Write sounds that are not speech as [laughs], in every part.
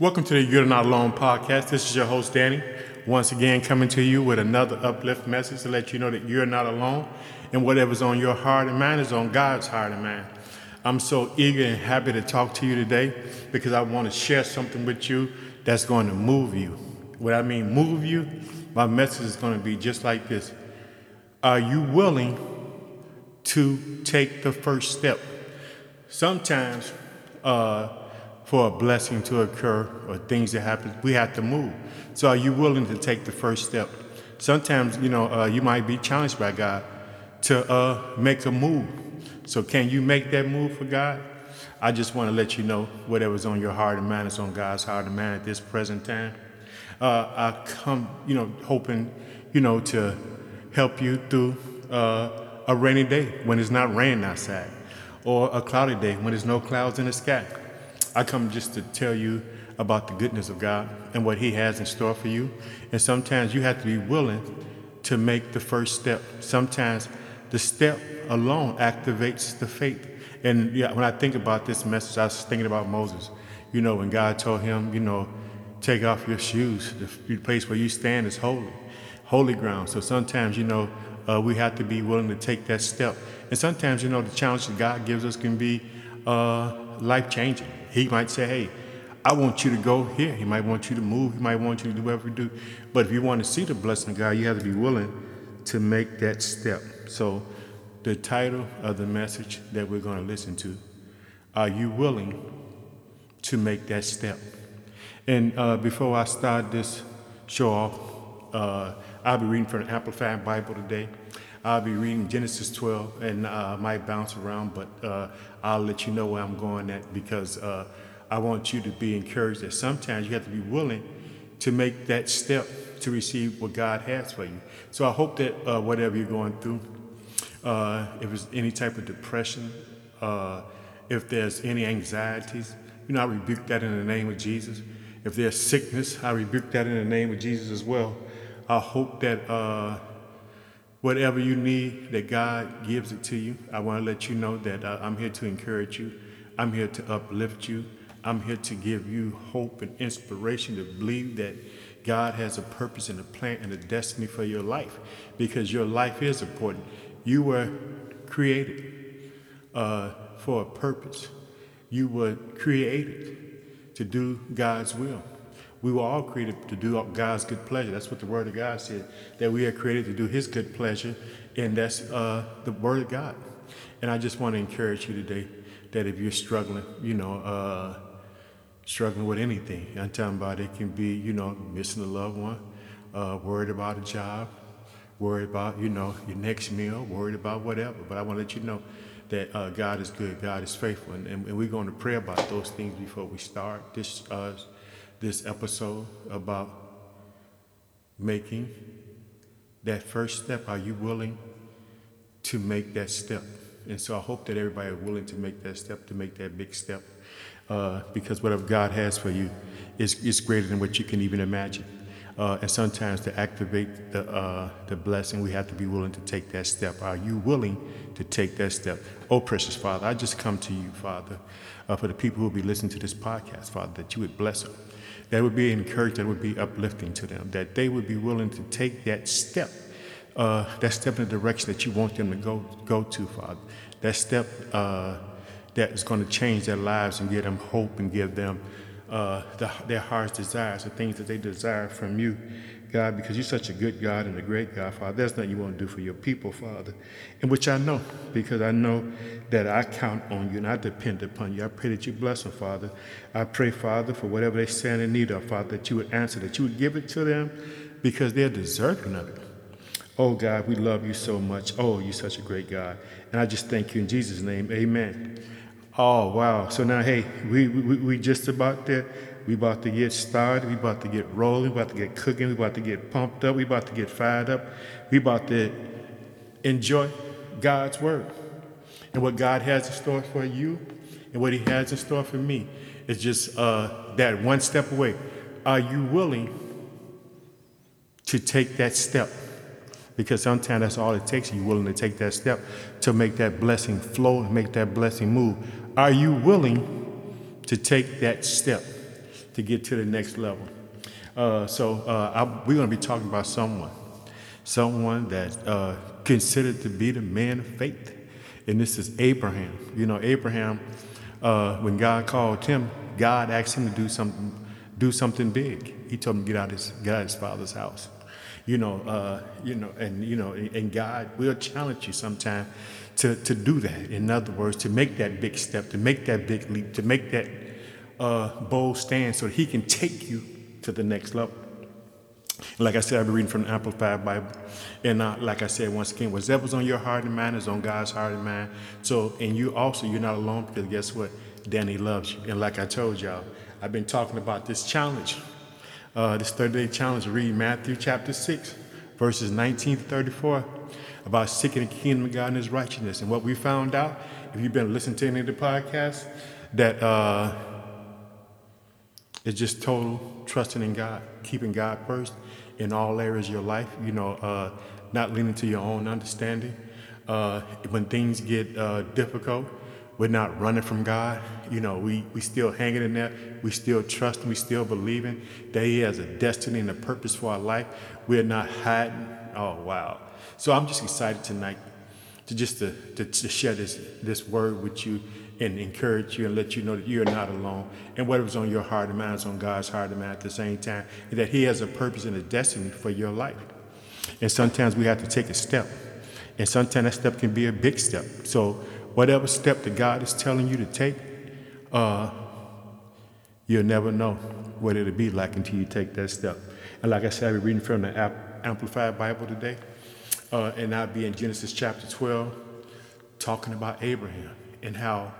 Welcome to the You're Not Alone podcast. This is your host, Danny. Once again, coming to you with another uplift message to let you know that you're not alone and whatever's on your heart and mind is on God's heart and mind. I'm so eager and happy to talk to you today because I want to share something with you that's going to move you. What I mean, move you, my message is going to be just like this Are you willing to take the first step? Sometimes, uh, for a blessing to occur or things to happen, we have to move. So are you willing to take the first step? Sometimes, you know, uh, you might be challenged by God to uh, make a move. So can you make that move for God? I just want to let you know whatever's on your heart and mind is on God's heart and mind at this present time. Uh, I come, you know, hoping, you know, to help you through uh, a rainy day when it's not raining outside, or a cloudy day when there's no clouds in the sky. I come just to tell you about the goodness of God and what He has in store for you. And sometimes you have to be willing to make the first step. Sometimes the step alone activates the faith. And yeah, when I think about this message, I was thinking about Moses. You know, when God told him, you know, take off your shoes. The place where you stand is holy, holy ground. So sometimes, you know, uh, we have to be willing to take that step. And sometimes, you know, the challenge that God gives us can be uh, life changing. He might say, hey, I want you to go here. He might want you to move. He might want you to do whatever you do. But if you want to see the blessing of God, you have to be willing to make that step. So, the title of the message that we're going to listen to Are you willing to make that step? And uh, before I start this show off, uh, I'll be reading from the Amplified Bible today. I'll be reading Genesis 12 and uh, might bounce around, but uh, I'll let you know where I'm going at because uh, I want you to be encouraged that sometimes you have to be willing to make that step to receive what God has for you. So I hope that uh, whatever you're going through, uh, if it's any type of depression, uh, if there's any anxieties, you know, I rebuke that in the name of Jesus. If there's sickness, I rebuke that in the name of Jesus as well. I hope that Whatever you need, that God gives it to you. I want to let you know that uh, I'm here to encourage you. I'm here to uplift you. I'm here to give you hope and inspiration to believe that God has a purpose and a plan and a destiny for your life because your life is important. You were created uh, for a purpose, you were created to do God's will. We were all created to do God's good pleasure. That's what the Word of God said, that we are created to do His good pleasure, and that's uh, the Word of God. And I just want to encourage you today that if you're struggling, you know, uh, struggling with anything, I'm talking about it can be, you know, missing a loved one, uh, worried about a job, worried about, you know, your next meal, worried about whatever. But I want to let you know that uh, God is good, God is faithful, and, and, we're going to pray about those things before we start this uh, this episode about making that first step. Are you willing to make that step? And so I hope that everybody is willing to make that step, to make that big step, uh, because whatever God has for you is, is greater than what you can even imagine. Uh, and sometimes to activate the, uh, the blessing, we have to be willing to take that step. Are you willing to take that step? Oh, precious Father, I just come to you, Father, uh, for the people who will be listening to this podcast, Father, that you would bless them that would be encouraged, that would be uplifting to them, that they would be willing to take that step, uh, that step in the direction that you want them to go, go to, Father. That step uh, that is going to change their lives and give them hope and give them uh, the, their heart's desires, the things that they desire from you. God, because you're such a good God and a great God, Father. There's nothing you won't do for your people, Father. And which I know, because I know that I count on you and I depend upon you. I pray that you bless them, Father. I pray, Father, for whatever they stand in need of, Father, that you would answer, that you would give it to them because they're deserving of it. Oh, God, we love you so much. Oh, you're such a great God. And I just thank you in Jesus' name. Amen. Oh, wow. So now, hey, we, we, we just about there. We about to get started. We about to get rolling. We about to get cooking. We about to get pumped up. We about to get fired up. We about to enjoy God's word and what God has in store for you and what He has in store for me is just uh, that one step away. Are you willing to take that step? Because sometimes that's all it takes. Are You're willing to take that step to make that blessing flow and make that blessing move. Are you willing to take that step? To get to the next level. Uh, so uh, I, we're going to be talking about someone, someone that uh, considered to be the man of faith, and this is Abraham. You know, Abraham, uh, when God called him, God asked him to do something, do something big. He told him to get out his, get out his father's house. You know, uh, you know, and you know, and God will challenge you sometime to, to do that. In other words, to make that big step, to make that big leap, to make that uh, bold stand so he can take you to the next level. Like I said, I've been reading from the Amplified Bible. And uh, like I said, once again, whatever's on your heart and mind is on God's heart and mind. So, and you also, you're not alone because guess what? Danny loves you. And like I told y'all, I've been talking about this challenge, uh, this 30 day challenge. Read Matthew chapter 6, verses 19 to 34, about seeking the kingdom of God and his righteousness. And what we found out, if you've been listening to any of the podcasts, that uh, it's just total trusting in God, keeping God first in all areas of your life. You know, uh, not leaning to your own understanding. Uh, when things get uh, difficult, we're not running from God. You know, we, we still hanging in there. We still trusting. We still believing that He has a destiny and a purpose for our life. We're not hiding. Oh, wow. So I'm just excited tonight to just to, to, to share this, this word with you and encourage you and let you know that you're not alone. And whatever's on your heart and mind is on God's heart and mind at the same time. And that He has a purpose and a destiny for your life. And sometimes we have to take a step. And sometimes that step can be a big step. So whatever step that God is telling you to take, uh, you'll never know what it'll be like until you take that step. And like I said, I'll be reading from the Amplified Bible today. Uh, and I'll be in Genesis chapter 12, talking about Abraham and how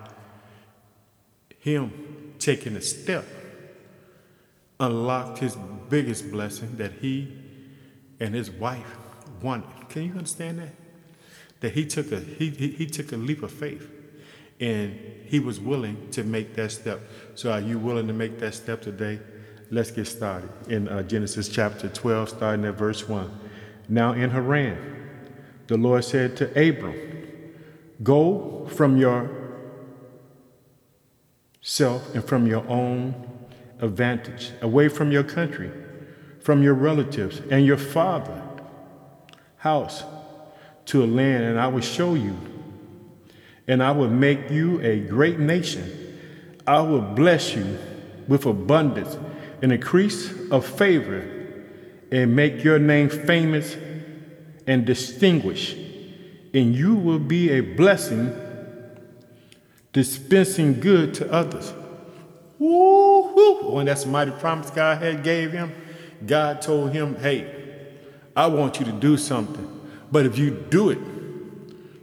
him taking a step unlocked his biggest blessing that he and his wife wanted. Can you understand that? That he took a he, he, he took a leap of faith and he was willing to make that step. So are you willing to make that step today? Let's get started in uh, Genesis chapter 12, starting at verse 1. Now in Haran, the Lord said to Abram, Go from your self and from your own advantage, away from your country, from your relatives and your father house to a land, and I will show you, and I will make you a great nation. I will bless you with abundance and increase of favor, and make your name famous and distinguished, and you will be a blessing dispensing good to others. Woo, woo. When that's a mighty promise God had gave him, God told him, hey, I want you to do something. But if you do it,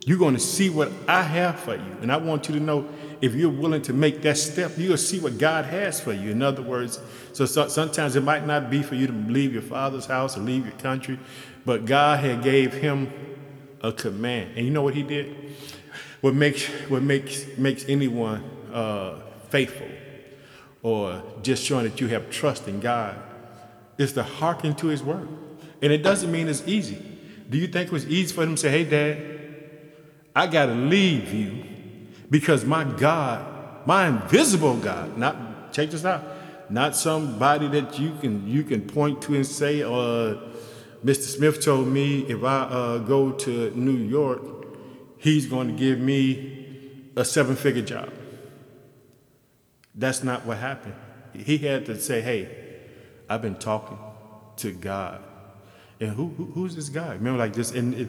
you're going to see what I have for you. And I want you to know if you're willing to make that step, you'll see what God has for you. In other words, so, so, sometimes it might not be for you to leave your father's house or leave your country, but God had gave him a command. And you know what he did? What makes what makes makes anyone uh, faithful or just showing that you have trust in God is to hearken to His word. And it doesn't mean it's easy. Do you think it was easy for them to say, "Hey, Dad, I got to leave you because my God, my invisible God, not check this out, not somebody that you can you can point to and say, uh, Mr. Smith told me if I uh, go to New York." He's going to give me a seven figure job. That's not what happened. He had to say, hey, I've been talking to God. And who, who who's this guy? Remember, like this, and it,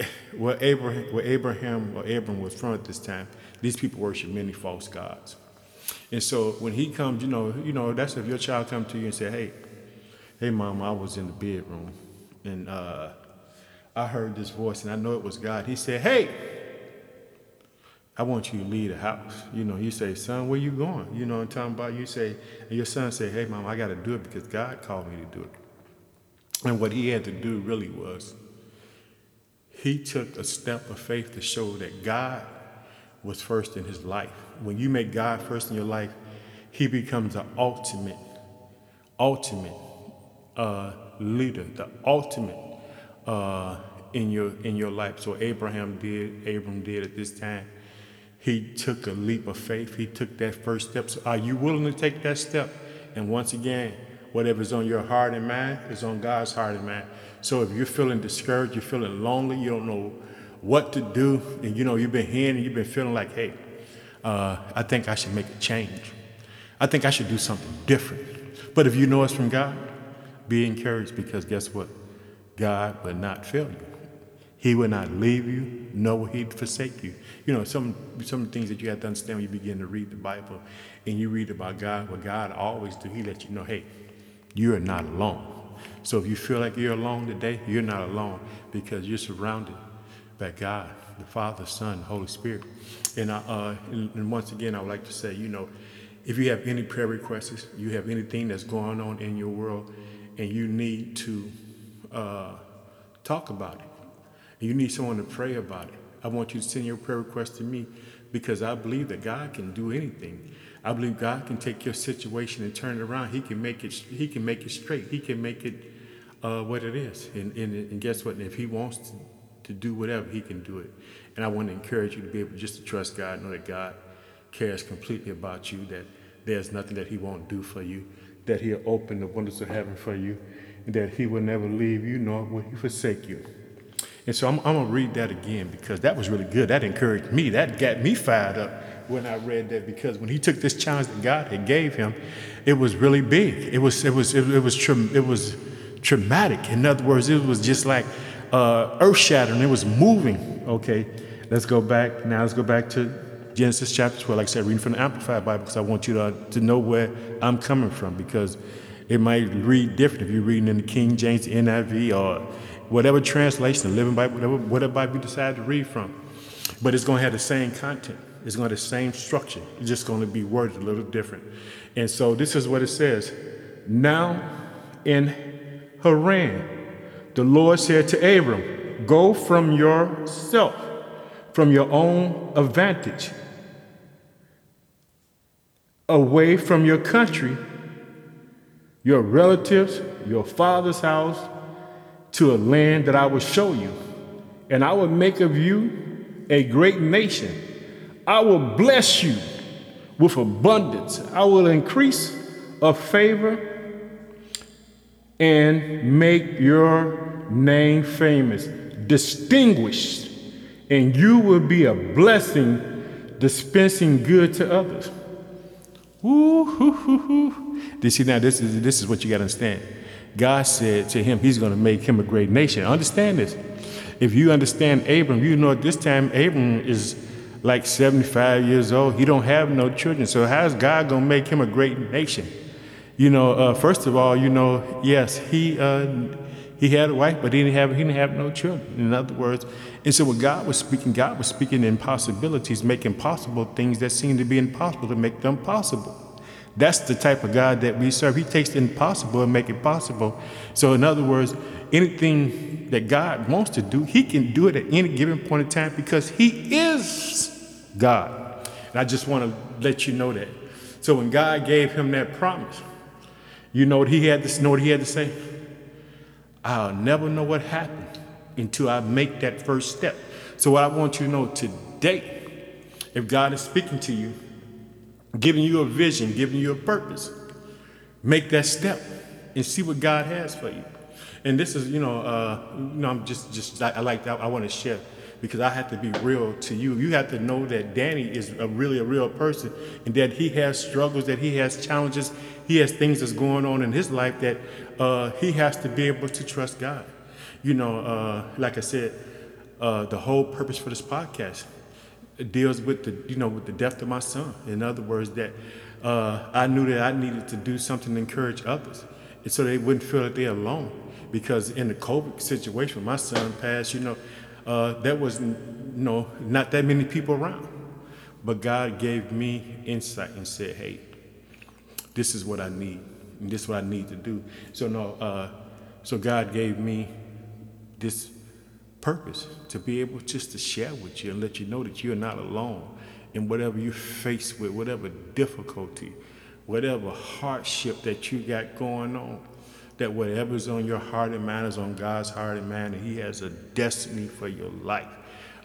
[laughs] where Abraham, where Abraham or Abram was from at this time, these people worship many false gods. And so when he comes, you know, you know, that's if your child come to you and say, hey, hey, mom, I was in the bedroom, and uh, I heard this voice and I know it was God. He said, Hey, I want you to leave the house. You know, you say, Son, where you going? You know, I'm talking about you say, and your son say, Hey, mom, I got to do it because God called me to do it. And what he had to do really was he took a step of faith to show that God was first in his life. When you make God first in your life, he becomes the ultimate, ultimate uh, leader, the ultimate uh, in your in your life. So Abraham did, Abram did at this time. He took a leap of faith. He took that first step. So are you willing to take that step And once again, whatever's on your heart and mind is on God's heart and mind. So if you're feeling discouraged, you're feeling lonely, you don't know what to do, and you know you've been hearing and you've been feeling like, hey, uh, I think I should make a change. I think I should do something different. But if you know it's from God, be encouraged because guess what? God will not fail you. He will not leave you, nor will he forsake you. You know, some some things that you have to understand when you begin to read the Bible and you read about God, what God always do, he let you know, hey, you are not alone. So if you feel like you're alone today, you're not alone because you're surrounded by God, the Father, Son, Holy Spirit. And, uh, and, and once again, I would like to say, you know, if you have any prayer requests, you have anything that's going on in your world, and you need to uh, talk about it, and you need someone to pray about it, I want you to send your prayer request to me because I believe that God can do anything. I believe God can take your situation and turn it around. He can make it. He can make it straight. He can make it uh, what it is. And, and, and guess what? If He wants to, to do whatever, He can do it. And I want to encourage you to be able just to trust God, know that God cares completely about you. That there's nothing that He won't do for you. That He'll open the windows of heaven for you, and that He will never leave you nor will He forsake you. And so I'm, I'm going to read that again because that was really good. That encouraged me. That got me fired up when I read that because when he took this challenge that God had gave him, it was really big. It was it was it, it was tra- it was traumatic. In other words, it was just like uh, earth shattering. It was moving. Okay, let's go back now. Let's go back to Genesis chapter 12. Like I said, reading from the Amplified Bible because I want you to to know where I'm coming from because it might read different if you're reading in the King James, NIV, or whatever translation, the Living Bible, whatever, whatever Bible you decide to read from. But it's going to have the same content. It's going to have the same structure. It's just going to be worded a little different. And so this is what it says. Now in Haran, the Lord said to Abram, Go from yourself, from your own advantage, away from your country, your relatives, your father's house, to a land that I will show you, and I will make of you a great nation. I will bless you with abundance. I will increase of favor and make your name famous, distinguished, and you will be a blessing, dispensing good to others. Woo, hoo, hoo, hoo. You see, now this is this is what you got to understand. God said to him, He's going to make him a great nation. Understand this. If you understand Abram, you know at this time Abram is like 75 years old. He don't have no children. So how's God going to make him a great nation? You know, uh, first of all, you know, yes, he uh, he had a wife, but he didn't have he didn't have no children. In other words, and so when God was speaking, God was speaking impossibilities, making possible things that seemed to be impossible to make them possible. That's the type of God that we serve. He takes the impossible and make it possible. So in other words, anything that God wants to do, he can do it at any given point in time because he is God. And I just want to let you know that. So when God gave him that promise, you know what he had to know what he had to say? I'll never know what happened until I make that first step. So what I want you to know today, if God is speaking to you, giving you a vision, giving you a purpose. Make that step and see what God has for you. And this is, you know, uh, you know, I'm just, just I, I like that. I want to share because I have to be real to you. You have to know that Danny is a really a real person and that he has struggles, that he has challenges, he has things that's going on in his life that uh, he has to be able to trust God. You know, uh, like I said, uh, the whole purpose for this podcast deals with the you know with the death of my son. In other words, that uh, I knew that I needed to do something to encourage others, and so they wouldn't feel that they're alone. Because in the COVID situation, when my son passed, you know, uh, there was you know not that many people around, but God gave me insight and said, "Hey, this is what I need, and this is what I need to do." So no, uh, so God gave me this purpose to be able just to share with you and let you know that you're not alone in whatever you're faced with, whatever difficulty, whatever hardship that you got going on. That whatever's on your heart and mind is on God's heart and mind, and He has a destiny for your life.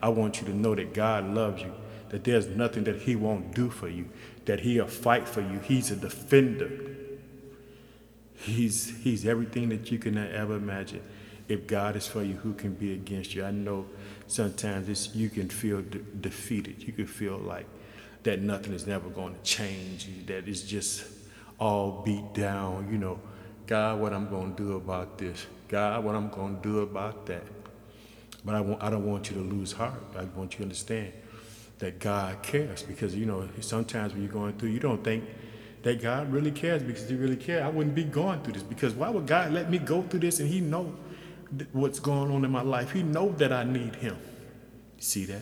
I want you to know that God loves you, that there's nothing that He won't do for you, that He'll fight for you. He's a defender. He's He's everything that you can ever imagine. If God is for you, who can be against you? I know sometimes it's, you can feel de- defeated. You can feel like that nothing is never going to change. You, that it's just all beat down. You know, God, what I'm going to do about this? God, what I'm going to do about that? But I, want, I don't want you to lose heart. I want you to understand that God cares because you know sometimes when you're going through, you don't think that God really cares because He really cares. I wouldn't be going through this because why would God let me go through this and He know what's going on in my life? He know that I need Him. See that?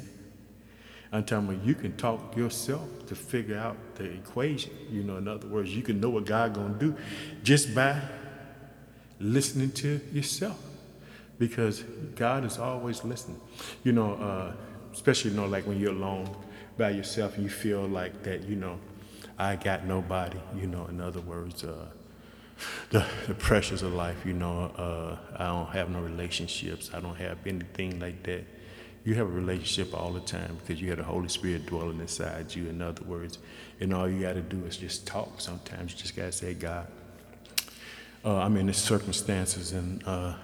I'm telling you, you can talk yourself to figure out the equation. You know, in other words, you can know what God gonna do just by listening to yourself, because God is always listening. You know, uh, especially you know, like when you're alone by yourself and you feel like that. You know, I got nobody. You know, in other words. Uh, the, the pressures of life, you know, uh, I don't have no relationships. I don't have anything like that you have a relationship all the time because you have the Holy Spirit dwelling inside you. In other words, and all you got to do is just talk. Sometimes you just got to say, God, uh, I'm in these circumstances and uh,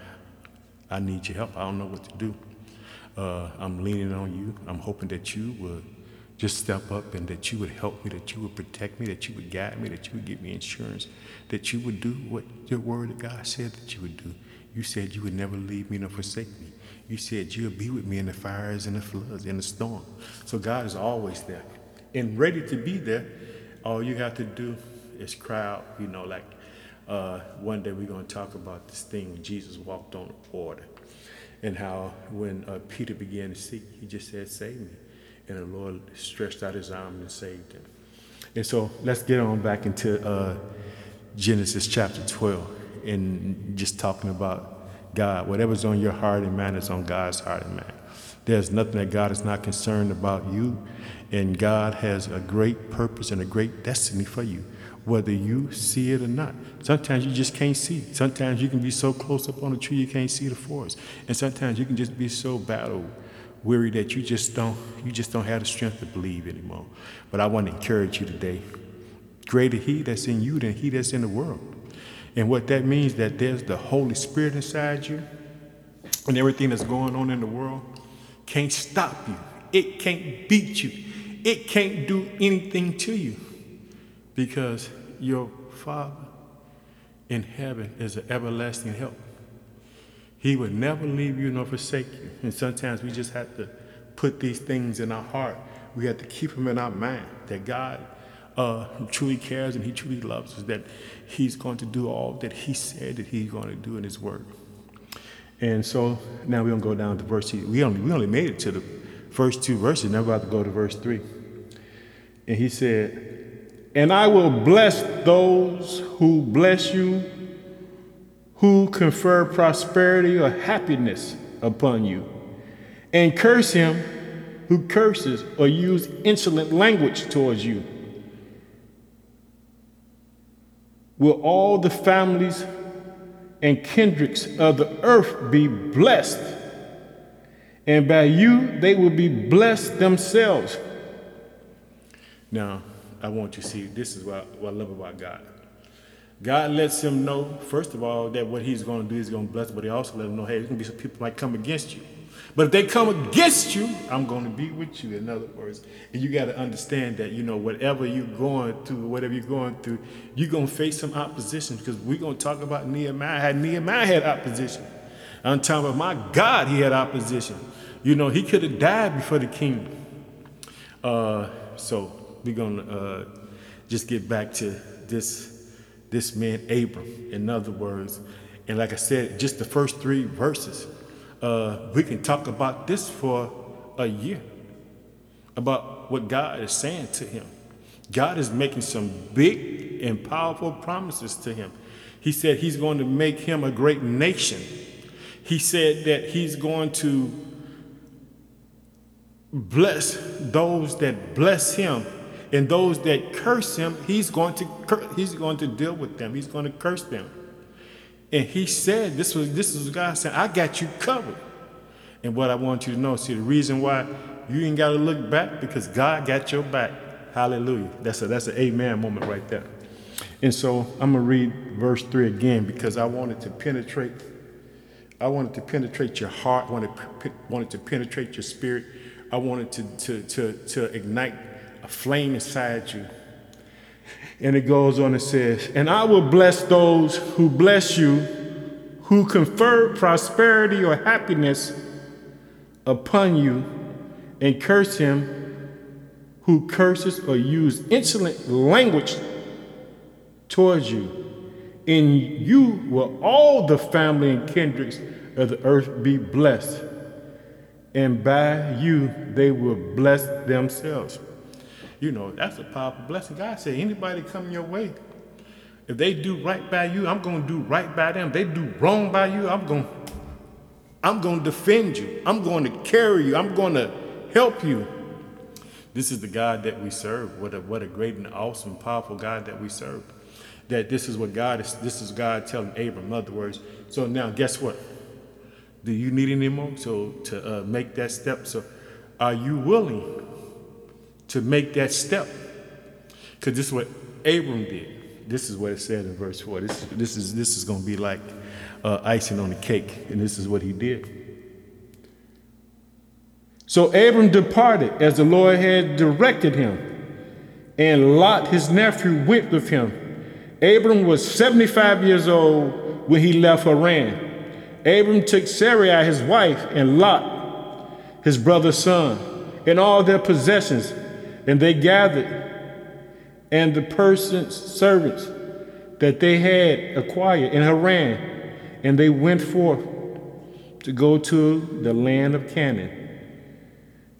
I need your help. I don't know what to do. Uh, I'm leaning on you. I'm hoping that you would just step up and that you would help me, that you would protect me, that you would guide me, that you would give me insurance, that you would do what your word of God said that you would do. You said you would never leave me nor forsake me. You said you'll be with me in the fires and the floods and the storm. So God is always there and ready to be there. All you have to do is cry out, you know, like uh, one day we're going to talk about this thing when Jesus walked on water and how when uh, Peter began to sink, he just said, Save me. And the Lord stretched out his arm and saved him. And so let's get on back into uh, Genesis chapter 12 and just talking about God. Whatever's on your heart and mind is on God's heart and mind. There's nothing that God is not concerned about you, and God has a great purpose and a great destiny for you, whether you see it or not. Sometimes you just can't see. Sometimes you can be so close up on a tree you can't see the forest, and sometimes you can just be so battle weary that you just don't you just don't have the strength to believe anymore. But I want to encourage you today. Greater He that's in you than He that's in the world. And what that means that there's the Holy Spirit inside you, and everything that's going on in the world can't stop you. It can't beat you. It can't do anything to you because your Father in heaven is an everlasting help. He would never leave you nor forsake you. And sometimes we just have to put these things in our heart. We have to keep them in our mind that God uh, truly cares and he truly loves us, that he's going to do all that he said that he's going to do in his word. And so now we're going to go down to verse, we only, we only made it to the first two verses, now we're about to go to verse three. And he said, And I will bless those who bless you, who confer prosperity or happiness upon you, and curse him who curses or use insolent language towards you. will all the families and kindreds of the earth be blessed, and by you they will be blessed themselves. Now, I want you to see this is what I, what I love about God. God lets him know, first of all, that what he's going to do, he's going to bless, but he also let him know, hey, there's going to be some people might come against you. But if they come against you, I'm going to be with you, in other words. And you got to understand that, you know, whatever you're going through, whatever you're going through, you're going to face some opposition because we're going to talk about Nehemiah. Had Nehemiah had opposition. I'm talking about my God, he had opposition. You know, he could have died before the king. Uh, so we're going to uh, just get back to this, this man, Abram, in other words. And like I said, just the first three verses uh, we can talk about this for a year about what God is saying to him. God is making some big and powerful promises to him. He said he's going to make him a great nation. He said that he's going to bless those that bless him and those that curse him he's going to he's going to deal with them he's going to curse them and he said, this was this is God saying, I got you covered. And what I want you to know, see the reason why you ain't got to look back because God got your back. Hallelujah. That's a that's an amen moment right there. And so I'm going to read verse 3 again because I wanted to penetrate. I wanted to penetrate your heart, wanted, wanted to penetrate your spirit. I wanted to, to, to, to ignite a flame inside you. And it goes on and says, And I will bless those who bless you, who confer prosperity or happiness upon you, and curse him who curses or use insolent language towards you. In you will all the family and kindreds of the earth be blessed, and by you they will bless themselves. You know, that's a powerful blessing. God said, anybody come your way, if they do right by you, I'm going to do right by them. If they do wrong by you, I'm going I'm to defend you. I'm going to carry you. I'm going to help you. This is the God that we serve. What a, what a great and awesome, powerful God that we serve. That this is what God is, this is God telling Abram. In other words, so now guess what? Do you need any more? So to uh, make that step. So are you willing to make that step. Because this is what Abram did. This is what it said in verse 4. This, this is, this is going to be like uh, icing on the cake, and this is what he did. So Abram departed as the Lord had directed him, and Lot, his nephew, went with him. Abram was 75 years old when he left Haran. Abram took Sarai, his wife, and Lot, his brother's son, and all their possessions and they gathered, and the person's servants that they had acquired in Haran, and they went forth to go to the land of Canaan.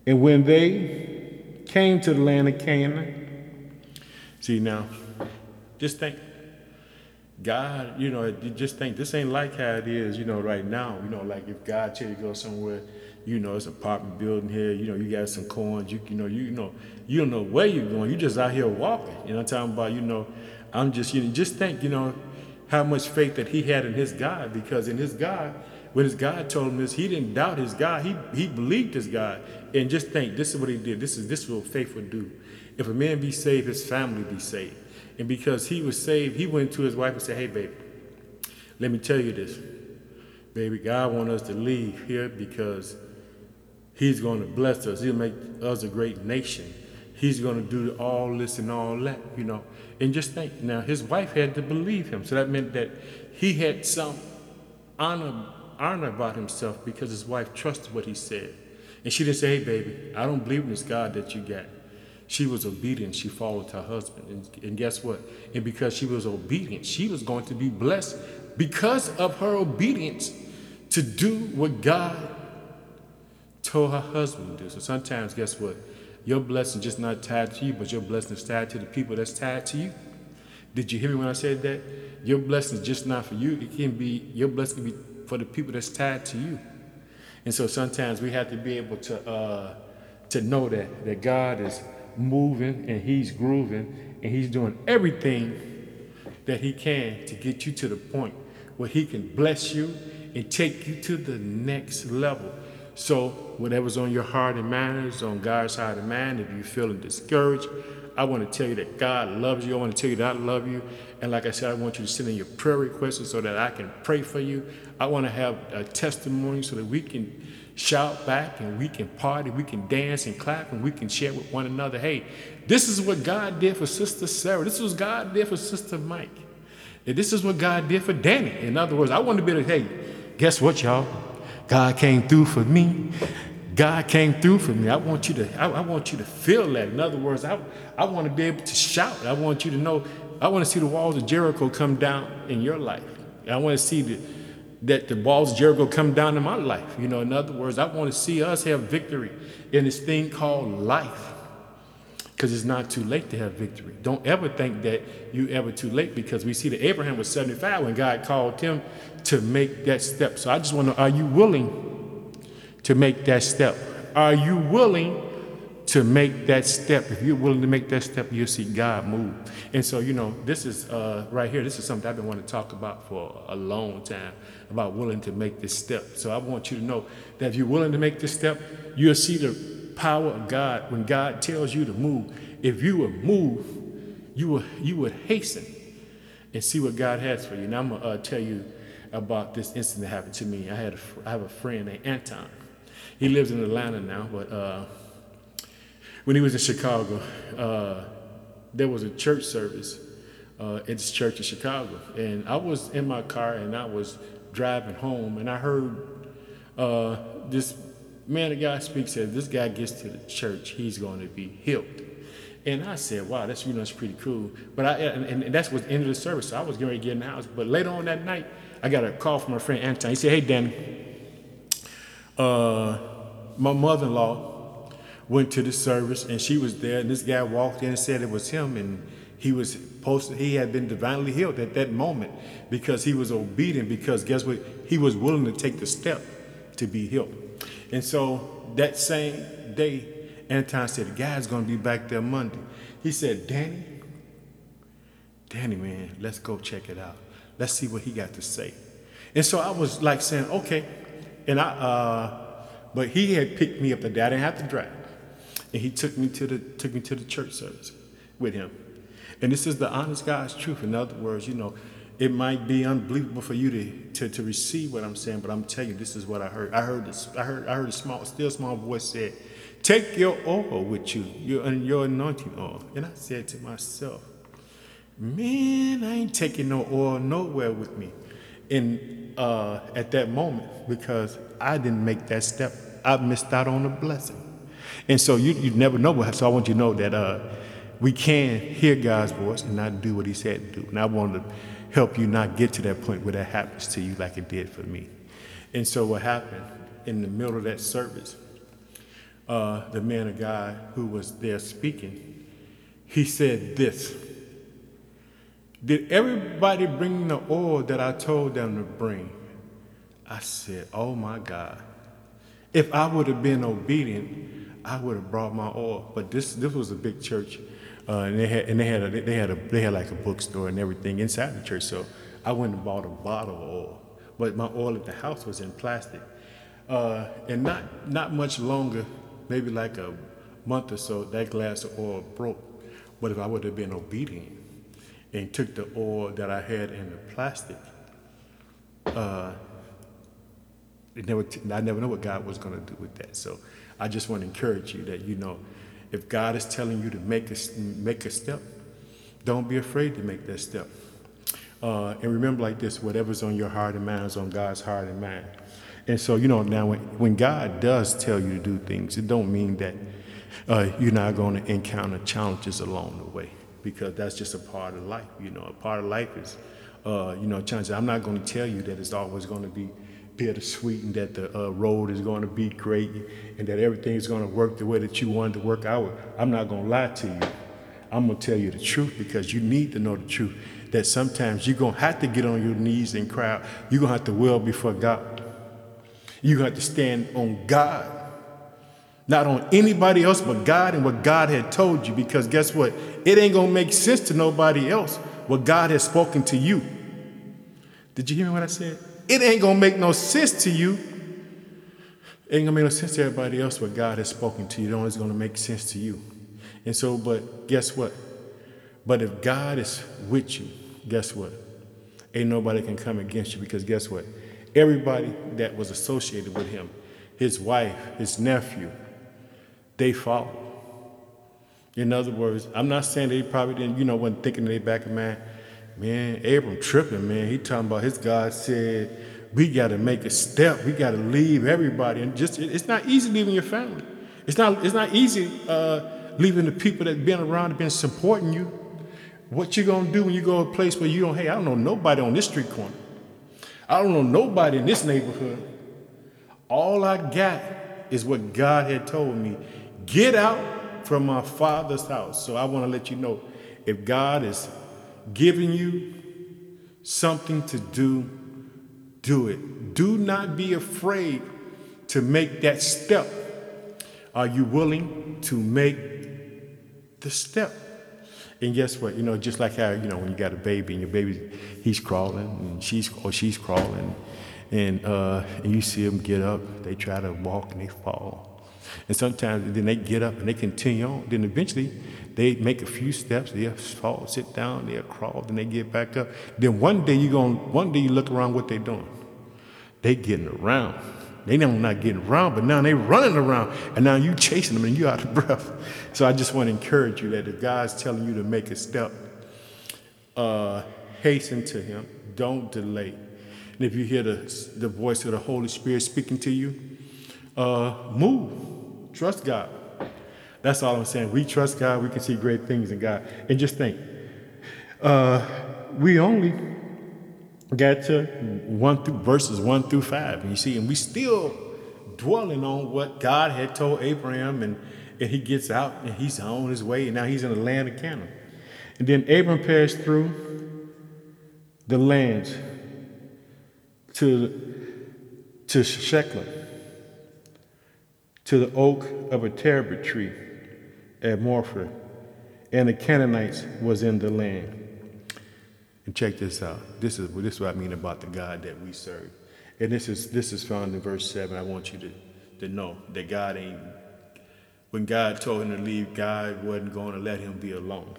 And when they came to the land of Canaan, see now, just think, God, you know, just think this ain't like how it is, you know, right now. You know, like if God tell you to go somewhere you know, it's apartment building here, you know, you got some coins, you, you know, you, you know, you don't know where you're going, you're just out here walking. You know I'm talking about? You know, I'm just, you know, just think, you know, how much faith that he had in his God, because in his God, when his God told him this, he didn't doubt his God. He he believed his God. And just think, this is what he did. This is this is what faith would do. If a man be saved, his family be saved. And because he was saved, he went to his wife and said, Hey baby, let me tell you this. Baby, God want us to leave here because He's going to bless us. He'll make us a great nation. He's going to do all this and all that, you know. And just think, now his wife had to believe him. So that meant that he had some honor, honor about himself because his wife trusted what he said. And she didn't say, hey, baby, I don't believe in this God that you got. She was obedient. She followed her husband. And, and guess what? And because she was obedient, she was going to be blessed because of her obedience to do what God told her husband to do. So sometimes, guess what? Your blessing just not tied to you, but your blessing is tied to the people that's tied to you. Did you hear me when I said that? Your blessing is just not for you. It can be your blessing can be for the people that's tied to you. And so sometimes we have to be able to uh, to know that that God is moving and He's grooving and He's doing everything that He can to get you to the point where He can bless you and take you to the next level. So, whatever's on your heart and mind is on God's heart and mind. If you're feeling discouraged, I want to tell you that God loves you. I want to tell you that I love you. And like I said, I want you to send in your prayer requests so that I can pray for you. I want to have a testimony so that we can shout back and we can party, we can dance and clap, and we can share with one another. Hey, this is what God did for Sister Sarah. This is what God did for Sister Mike. And this is what God did for Danny. In other words, I want to be able to, hey, guess what, y'all? God came through for me. God came through for me. I want you to, I, I, want you to feel that. In other words, I, I want to be able to shout. I want you to know, I want to see the walls of Jericho come down in your life. I want to see the, that the walls of Jericho come down in my life. You know, in other words, I want to see us have victory in this thing called life. Because it's not too late to have victory. Don't ever think that you ever too late because we see that Abraham was 75 when God called him to make that step. So I just want to are you willing to make that step? Are you willing to make that step? If you're willing to make that step, you'll see God move. And so, you know, this is uh, right here, this is something I've been wanting to talk about for a long time about willing to make this step. So I want you to know that if you're willing to make this step, you'll see the power of God when God tells you to move. If you would move, you will, you would hasten and see what God has for you. Now I'm gonna uh, tell you about this incident that happened to me. I had a, I have a friend named Anton. He lives in Atlanta now, but uh, when he was in Chicago, uh, there was a church service uh, at this church in Chicago, and I was in my car and I was driving home, and I heard uh, this man of God speaks Said, "This guy gets to the church, he's going to be healed." And I said, wow, that's you know, that's pretty cool. But I and, and that's was the end of the service. So I was getting to get in the house. But later on that night, I got a call from my friend Anton. He said, Hey Danny, uh, my mother-in-law went to the service and she was there, and this guy walked in and said it was him, and he was posted, he had been divinely healed at that moment because he was obedient, because guess what? He was willing to take the step to be healed. And so that same day, Anton said, the guy's gonna be back there Monday. He said, Danny, Danny, man, let's go check it out. Let's see what he got to say. And so I was like saying, okay. And I, uh, but he had picked me up the day. I didn't have to drive. And he took me to the, took me to the church service with him. And this is the honest God's truth. In other words, you know, it might be unbelievable for you to, to, to receive what I'm saying, but I'm telling you, this is what I heard. I heard this, I heard, I heard a small, still small voice said, Take your oil with you, your, your anointing oil. And I said to myself, Man, I ain't taking no oil nowhere with me. And uh, at that moment, because I didn't make that step, I missed out on a blessing. And so you, you never know what. So I want you to know that uh, we can hear God's voice and not do what He said to do. And I want to help you not get to that point where that happens to you like it did for me. And so what happened in the middle of that service, uh, the man of God who was there speaking, he said this. Did everybody bring the oil that I told them to bring? I said, Oh my God. If I would have been obedient, I would have brought my oil. But this this was a big church, uh, and they had and they had a, they had a they had like a bookstore and everything inside the church. So I went and bought a bottle of oil. But my oil at the house was in plastic, uh, and not not much longer, maybe like a month or so, that glass of oil broke. But if I would have been obedient and took the oil that I had in the plastic, uh, never t- I never know what God was going to do with that. So I just want to encourage you that you know, if God is telling you to make a make a step, don't be afraid to make that step. Uh, and remember like this: whatever's on your heart and mind is on God's heart and mind. And so you know now when, when God does tell you to do things, it don't mean that uh, you're not going to encounter challenges along the way because that's just a part of life. You know, a part of life is, uh, you know, challenges. I'm not going to tell you that it's always going to be bittersweet and that the uh, road is going to be great and that everything is going to work the way that you wanted to work out. I'm not going to lie to you. I'm going to tell you the truth because you need to know the truth. That sometimes you're going to have to get on your knees and cry out. You're going to have to wail before God. You're going to have to stand on God not on anybody else but God and what God had told you. Because guess what? It ain't going to make sense to nobody else what God has spoken to you. Did you hear me what I said? It ain't to make no sense to you. It ain't to make no sense to everybody else what God has spoken to you. It to make sense to you. And so, but guess what? But if God is with you, guess what? Ain't nobody can come against you because guess what? Everybody that was associated with him, his wife, his nephew, they followed. In other words, I'm not saying they probably didn't, you know, wasn't thinking in their back of mind, man, Abram tripping, man. He talking about his God said, we got to make a step. We got to leave everybody. And just, it's not easy leaving your family. It's not, it's not easy uh, leaving the people that been around, that been supporting you. What you gonna do when you go to a place where you don't, hey, I don't know nobody on this street corner. I don't know nobody in this neighborhood. All I got is what God had told me. Get out from my father's house. So I want to let you know if God is giving you something to do, do it. Do not be afraid to make that step. Are you willing to make the step? And guess what? You know, just like how, you know, when you got a baby and your baby, he's crawling and she's, or she's crawling and, uh, and you see them get up, they try to walk and they fall. And sometimes then they get up and they continue on. Then eventually they make a few steps, they'll fall, sit down, they'll crawl, then they get back up. Then one day you going one day you look around what they're doing. They getting around. They know not getting around, but now they running around, and now you chasing them and you out of [laughs] breath. So I just want to encourage you that if God's telling you to make a step, uh, hasten to Him. Don't delay. And if you hear the, the voice of the Holy Spirit speaking to you, uh, move. Trust God. That's all I'm saying. We trust God. We can see great things in God. And just think, uh, we only got to one through verses one through five, and you see, and we still dwelling on what God had told Abraham, and, and he gets out and he's on his way, and now he's in the land of Canaan. And then Abram passed through the lands to, to Shechem, to the oak of a terebinth tree at Morpheh, and the Canaanites was in the land. And check this out. This is this is what I mean about the God that we serve. And this is this is found in verse seven. I want you to, to know that God ain't when God told him to leave, God wasn't going to let him be alone.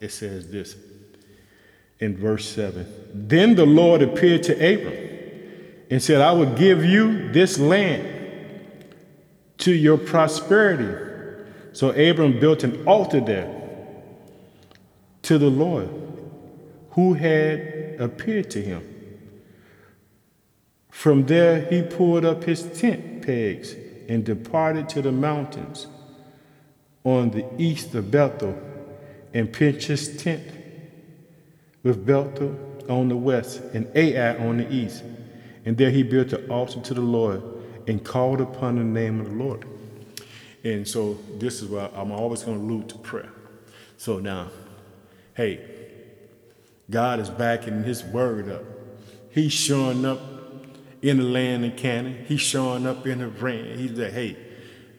It says this in verse 7. Then the Lord appeared to Abram and said, I will give you this land to your prosperity so Abram built an altar there to the Lord who had appeared to him. From there, he pulled up his tent pegs and departed to the mountains on the east of Bethel and pitched his tent with Bethel on the west and Ai on the east. And there he built an altar to the Lord and called upon the name of the Lord. And so this is why I'm always going to allude to prayer. So now, hey, God is backing his word up. He's showing up in the land of Canaan. He's showing up in the rain. He's like, hey,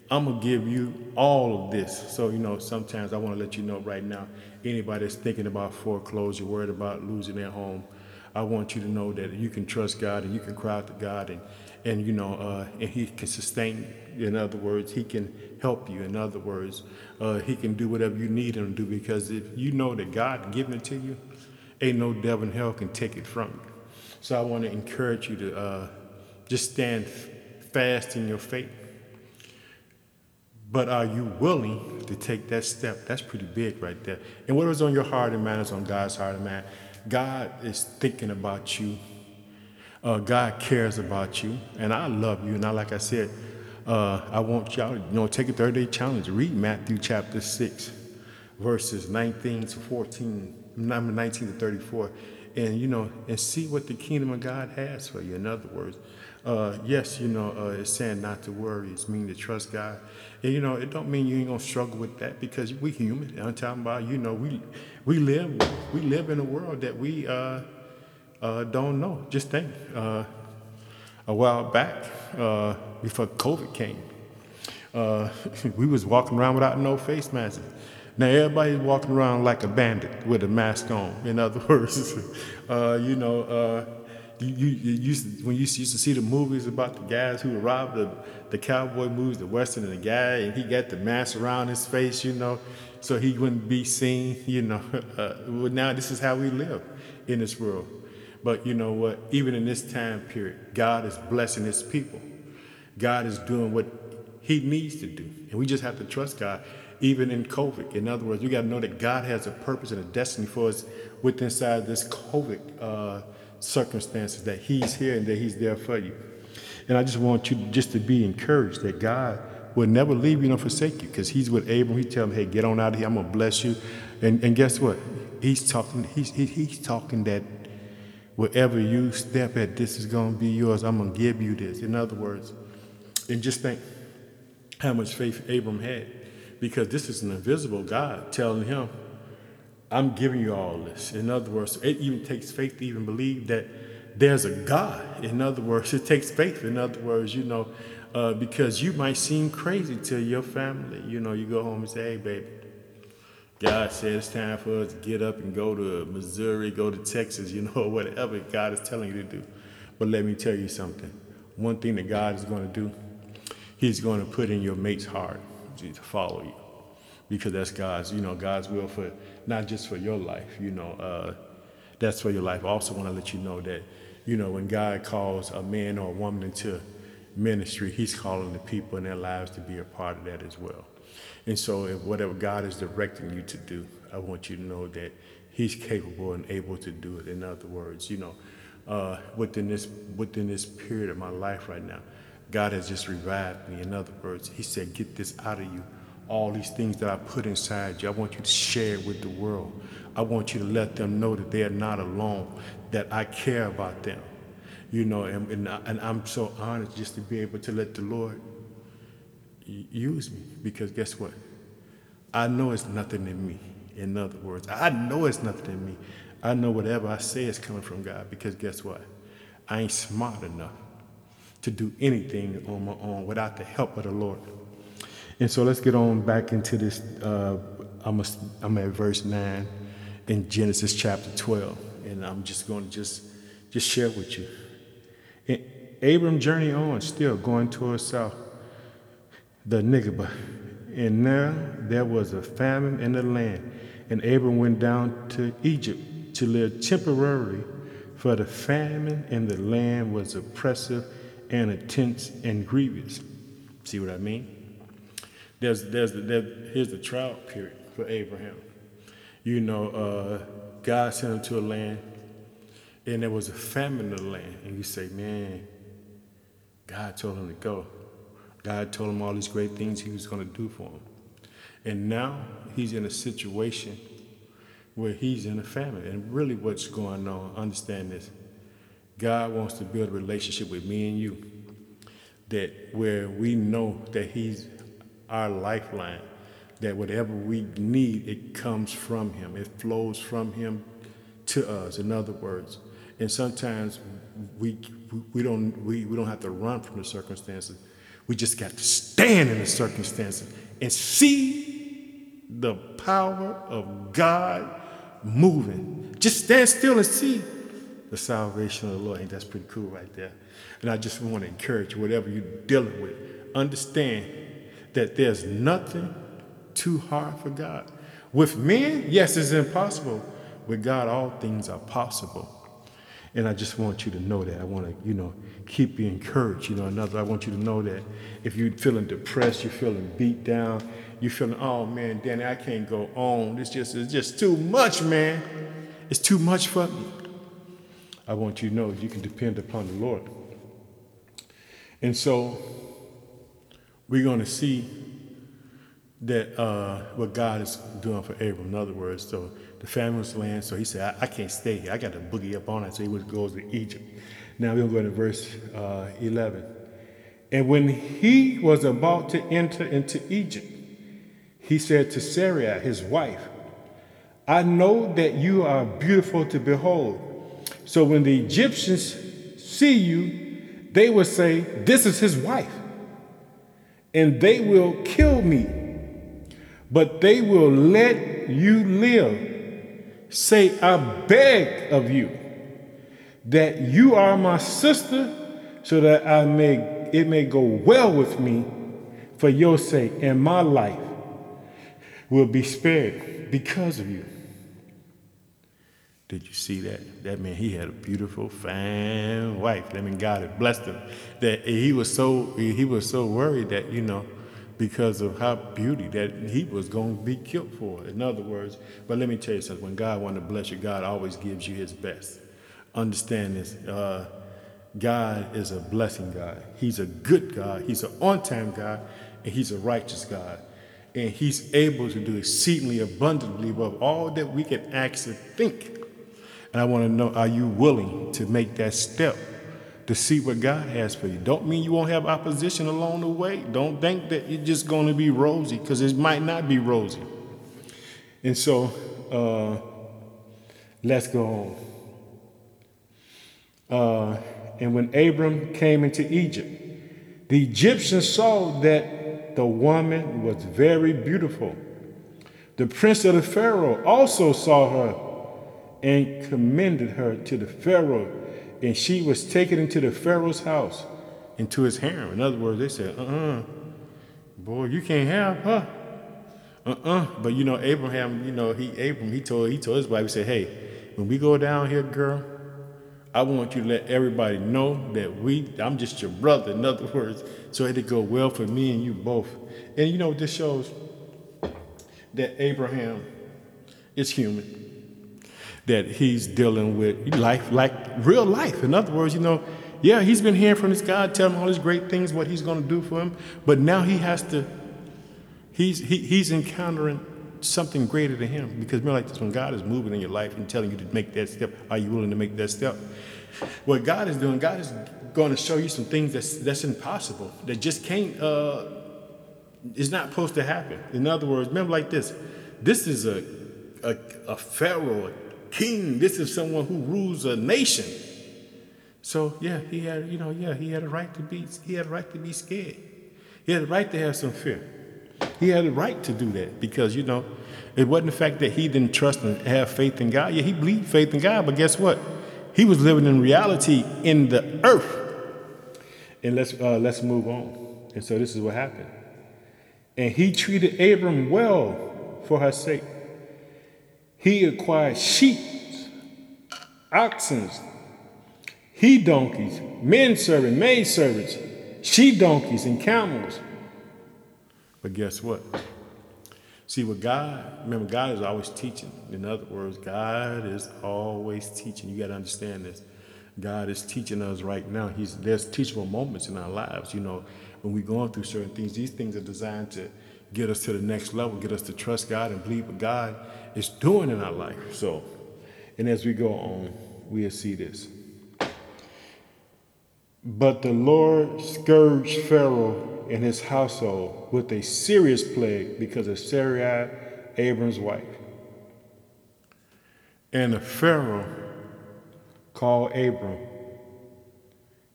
I'm gonna give you all of this. So, you know, sometimes I want to let you know right now, anybody that's thinking about foreclosure, worried about losing their home, I want you to know that you can trust God and you can cry out to God and and you know, uh, and He can sustain you. In other words, He can help you. In other words, uh, He can do whatever you need Him to do because if you know that God giving it to you, ain't no devil in hell can take it from you. So I want to encourage you to uh, just stand fast in your faith. But are you willing to take that step? That's pretty big right there. And whatever's on your heart and mind is on God's heart and mind. God is thinking about you uh, God cares about you, and I love you. Now, like I said, uh, I want y'all to you know, take a 30 day challenge. Read Matthew chapter 6, verses 19 to 14, number 19 to 34, and you know, and see what the kingdom of God has for you. In other words, uh, yes, you know, uh, it's saying not to worry. It's meaning to trust God. And you know, it don't mean you ain't gonna struggle with that because we human. I'm talking about, you know, we we live we live in a world that we uh, uh, don't know. Just think, uh, a while back, uh, before COVID came, uh, [laughs] we was walking around without no face masks. Now everybody's walking around like a bandit with a mask on. In other [laughs] words, uh, you know, uh, you, you, used to, when you used to see the movies about the guys who robbed the, the cowboy movies, the western, and the guy, and he got the mask around his face, you know, so he wouldn't be seen, you know. [laughs] well, now this is how we live in this world. But you know what? Even in this time period, God is blessing his people. God is doing what he needs to do. And we just have to trust God, even in COVID. In other words, we got to know that God has a purpose and a destiny for us within inside this COVID uh, circumstances, that he's here and that he's there for you. And I just want you just to be encouraged that God will never leave you nor forsake you because he's with Abram. He tell him, hey, get on out of here. I'm going to bless you. And, and guess what? He's talking, he's, he, he's talking that wherever you step at, this is going to be yours. I'm going to give you this. In other words, and just think how much faith Abram had, because this is an invisible God telling him, I'm giving you all this. In other words, it even takes faith to even believe that there's a God. In other words, it takes faith. In other words, you know, uh, because you might seem crazy to your family. You know, you go home and say, hey, baby, God said it's time for us to get up and go to Missouri, go to Texas, you know, [laughs] whatever God is telling you to do. But let me tell you something. One thing that God is going to do, He's going to put in your mate's heart to follow you because that's God's, you know, God's will for not just for your life, you know, uh, that's for your life. I also want to let you know that, you know, when God calls a man or a woman into ministry, He's calling the people in their lives to be a part of that as well. And so, if whatever God is directing you to do, I want you to know that He's capable and able to do it. In other words, you know, uh, within this within this period of my life right now, God has just revived me. In other words, He said, "Get this out of you." All these things that I put inside you, I want you to share it with the world. I want you to let them know that they are not alone, that I care about them. You know, and, and, and I'm so honored just to be able to let the Lord use me because guess what? I know it's nothing in me. In other words, I know it's nothing in me. I know whatever I say is coming from God because guess what? I ain't smart enough to do anything on my own without the help of the Lord. And so let's get on back into this. Uh, I'm, a, I'm at verse 9 in Genesis chapter 12. And I'm just going to just, just share with you. And Abram journeyed on, still going towards south, the Negeb. And now there was a famine in the land. And Abram went down to Egypt to live temporarily, for the famine in the land was oppressive and intense and grievous. See what I mean? There's, there's, there, here's the trial period for Abraham. You know, uh, God sent him to a land, and there was a famine in the land. And you say, man, God told him to go. God told him all these great things he was going to do for him. And now he's in a situation where he's in a famine. And really, what's going on, understand this God wants to build a relationship with me and you that where we know that he's our lifeline, that whatever we need, it comes from Him. It flows from Him to us, in other words. And sometimes we, we, don't, we, we don't have to run from the circumstances. We just got to stand in the circumstances and see the power of God moving. Just stand still and see the salvation of the Lord. And that's pretty cool right there. And I just want to encourage you, whatever you're dealing with, understand that there's nothing too hard for God. With men, yes, it's impossible. With God, all things are possible. And I just want you to know that. I want to, you know, keep you encouraged. You know, another, I want you to know that if you're feeling depressed, you're feeling beat down, you're feeling, oh man, Danny, I can't go on. It's just, it's just too much, man. It's too much for me. I want you to know you can depend upon the Lord. And so we're going to see that uh, what God is doing for Abram. In other words, so the famine was land, so he said, I, I, can't stay here. I got to boogie up on it. So he goes to Egypt. Now we're going to go to verse uh, 11. And when he was about to enter into Egypt, he said to Sarai, his wife, I know that you are beautiful to behold. So when the Egyptians see you, they will say, This is his wife and they will kill me, but they will let you live. Say, I beg of you that you are my sister, so that I may it may go well with me for your sake, and my life will be spared because of you. Did you see that? That man, he had a beautiful, fine wife. I mean, God had blessed him. That he was so he was so worried that you know, because of how beauty that he was going to be killed for. In other words, but let me tell you something. When God wants to bless you, God always gives you His best. Understand this. Uh, God is a blessing God. He's a good God. He's an on-time God, and He's a righteous God. And He's able to do exceedingly abundantly above all that we can actually think and I want to know are you willing to make that step to see what God has for you? Don't mean you won't have opposition along the way. Don't think that it's just going to be rosy because it might not be rosy. And so uh, let's go on. Uh, and when Abram came into Egypt, the Egyptians saw that the woman was very beautiful. The prince of the Pharaoh also saw her and commended her to the Pharaoh, and she was taken into the Pharaoh's house. into his harem. In other words, they said, uh-uh, boy, you can't have her. Uh-uh. But you know, Abraham, you know, he Abram, he told he told his wife, he said, Hey, when we go down here, girl, I want you to let everybody know that we I'm just your brother, in other words, so it'll go well for me and you both. And you know, this shows that Abraham is human. That he's dealing with life like real life. In other words, you know, yeah, he's been hearing from his God, telling him all these great things, what he's going to do for him. But now he has to, he's, he, he's encountering something greater than him. Because remember, like this, when God is moving in your life and telling you to make that step, are you willing to make that step? What God is doing, God is going to show you some things that's, that's impossible, that just can't, uh, is not supposed to happen. In other words, remember like this, this is a, a, a pharaoh, king. This is someone who rules a nation. So yeah, he had, you know, yeah, he had a right to be, he had a right to be scared. He had a right to have some fear. He had a right to do that because, you know, it wasn't the fact that he didn't trust and have faith in God. Yeah, he believed faith in God, but guess what? He was living in reality in the earth. And let's uh, let's move on. And so this is what happened. And he treated Abram well for her sake. He acquired sheep, oxen, he donkeys, men servants, maid servants, she donkeys, and camels. But guess what? See, what God, remember, God is always teaching. In other words, God is always teaching. You got to understand this. God is teaching us right now. He's, there's teachable moments in our lives. You know, when we're going through certain things, these things are designed to get us to the next level, get us to trust God and believe what God is doing in our life. So, and as we go on, we'll see this. But the Lord scourged Pharaoh and his household with a serious plague because of Sarai, Abram's wife. And the Pharaoh called Abram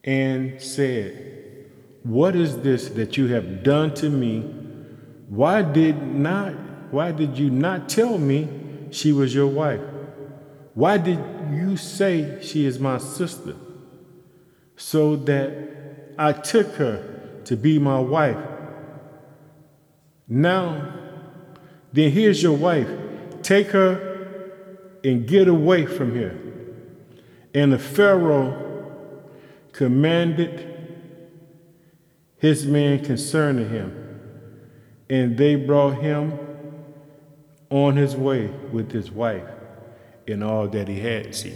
and said, What is this that you have done to me? Why did not why did you not tell me she was your wife? Why did you say she is my sister? so that I took her to be my wife. Now, then here's your wife. Take her and get away from here. And the Pharaoh commanded his men concerning him, and they brought him on his way with his wife and all that he had. See,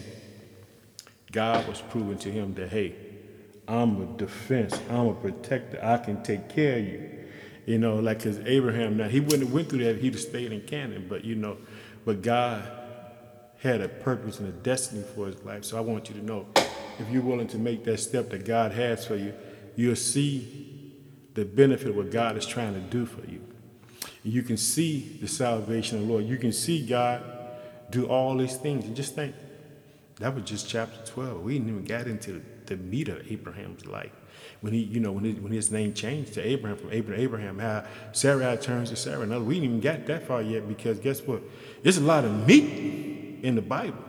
God was proving to him that, hey, I'm a defense. I'm a protector. I can take care of you. You know, like because Abraham, now he wouldn't have went through that, he'd have stayed in Canaan. But you know, but God had a purpose and a destiny for his life. So I want you to know, if you're willing to make that step that God has for you, you'll see the benefit of what God is trying to do for you. You can see the salvation of the Lord. You can see God do all these things. And just think, that was just chapter 12. We didn't even get into the meat of Abraham's life. When he, you know, when, when his name changed to Abraham from Abraham to Abraham, how Sarai turns to Sarah. Now, we didn't even get that far yet because guess what? There's a lot of meat in the Bible.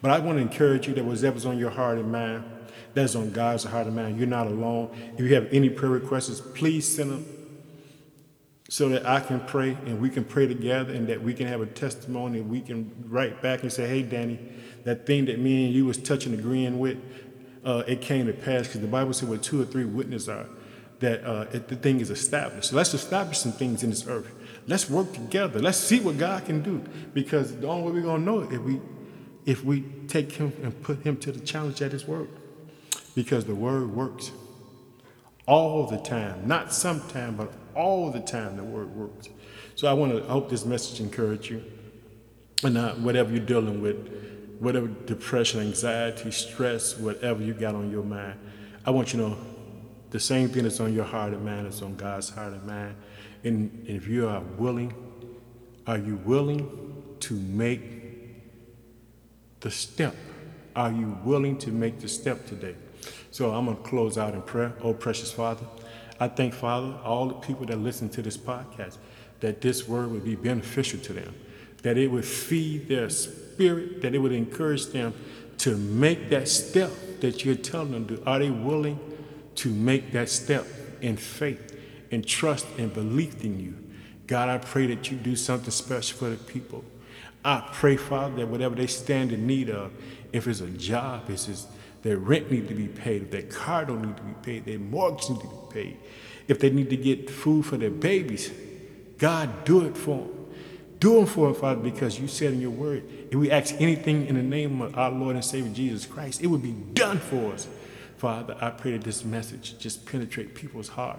But I want to encourage you that whatever's on your heart and mind, that's on God's heart and mind. You're not alone. If you have any prayer requests, please send them so that I can pray and we can pray together and that we can have a testimony. We can write back and say, hey, Danny, that thing that me and you was touching, agreeing with, uh, it came to pass because the Bible said where two or three witnesses are, that uh, it, the thing is established. So let's establish some things in this earth. Let's work together. Let's see what God can do because the only way we're gonna know it if we if we take him and put him to the challenge at his word. Because the word works all the time, not sometime, but all the time the word works. So I want to hope this message encourage you. And uh, whatever you're dealing with, whatever depression, anxiety, stress, whatever you got on your mind, I want you to know the same thing that's on your heart and mind is on God's heart and mind. And, if you are willing, are you willing to make the step? Are you willing to make the step today? So I'm going to close out in prayer. Oh, precious Father, I thank, Father, all the people that listen to this podcast, that this word would be beneficial to them, that it would feed their spirit that it would encourage them to make that step that you're telling them to. Are they willing to make that step in faith and trust and belief in you. God, I pray that you do something special for the people. I pray, Father, that whatever they stand in need of, if it's a job, if it's their rent need to be paid, if their car don't need to be paid, their mortgage need to be paid, if they need to get food for their babies, God, do it for them. Do them for them, Father, because you said in your word, if we ask anything in the name of our Lord and Savior Jesus Christ, it would be done for us. Father, I pray that this message just penetrate people's heart.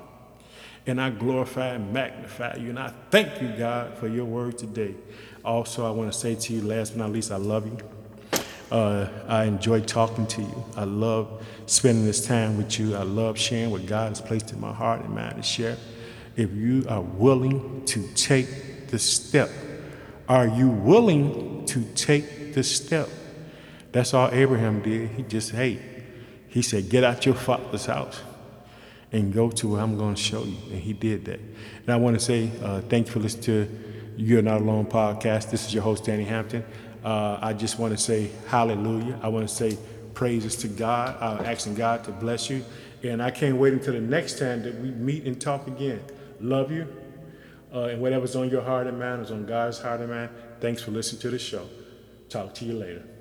And I glorify and magnify you. And I thank you, God, for your word today. Also, I want to say to you, last but not least, I love you. Uh, I enjoy talking to you. I love spending this time with you. I love sharing what God has placed in my heart and mind to share. If you are willing to take the step, are you willing to take the step? That's all Abraham did. He just, hey, he said, get out your father's house and go to where I'm going to show you. And he did that. And I want to say uh, thank you for listening to You're Not Alone podcast. This is your host, Danny Hampton. Uh, I just want to say hallelujah. I want to say praises to God, uh, asking God to bless you. And I can't wait until the next time that we meet and talk again. Love you. Uh, and whatever's on your heart and mind is on God's heart and mind. Thanks for listening to the show. Talk to you later.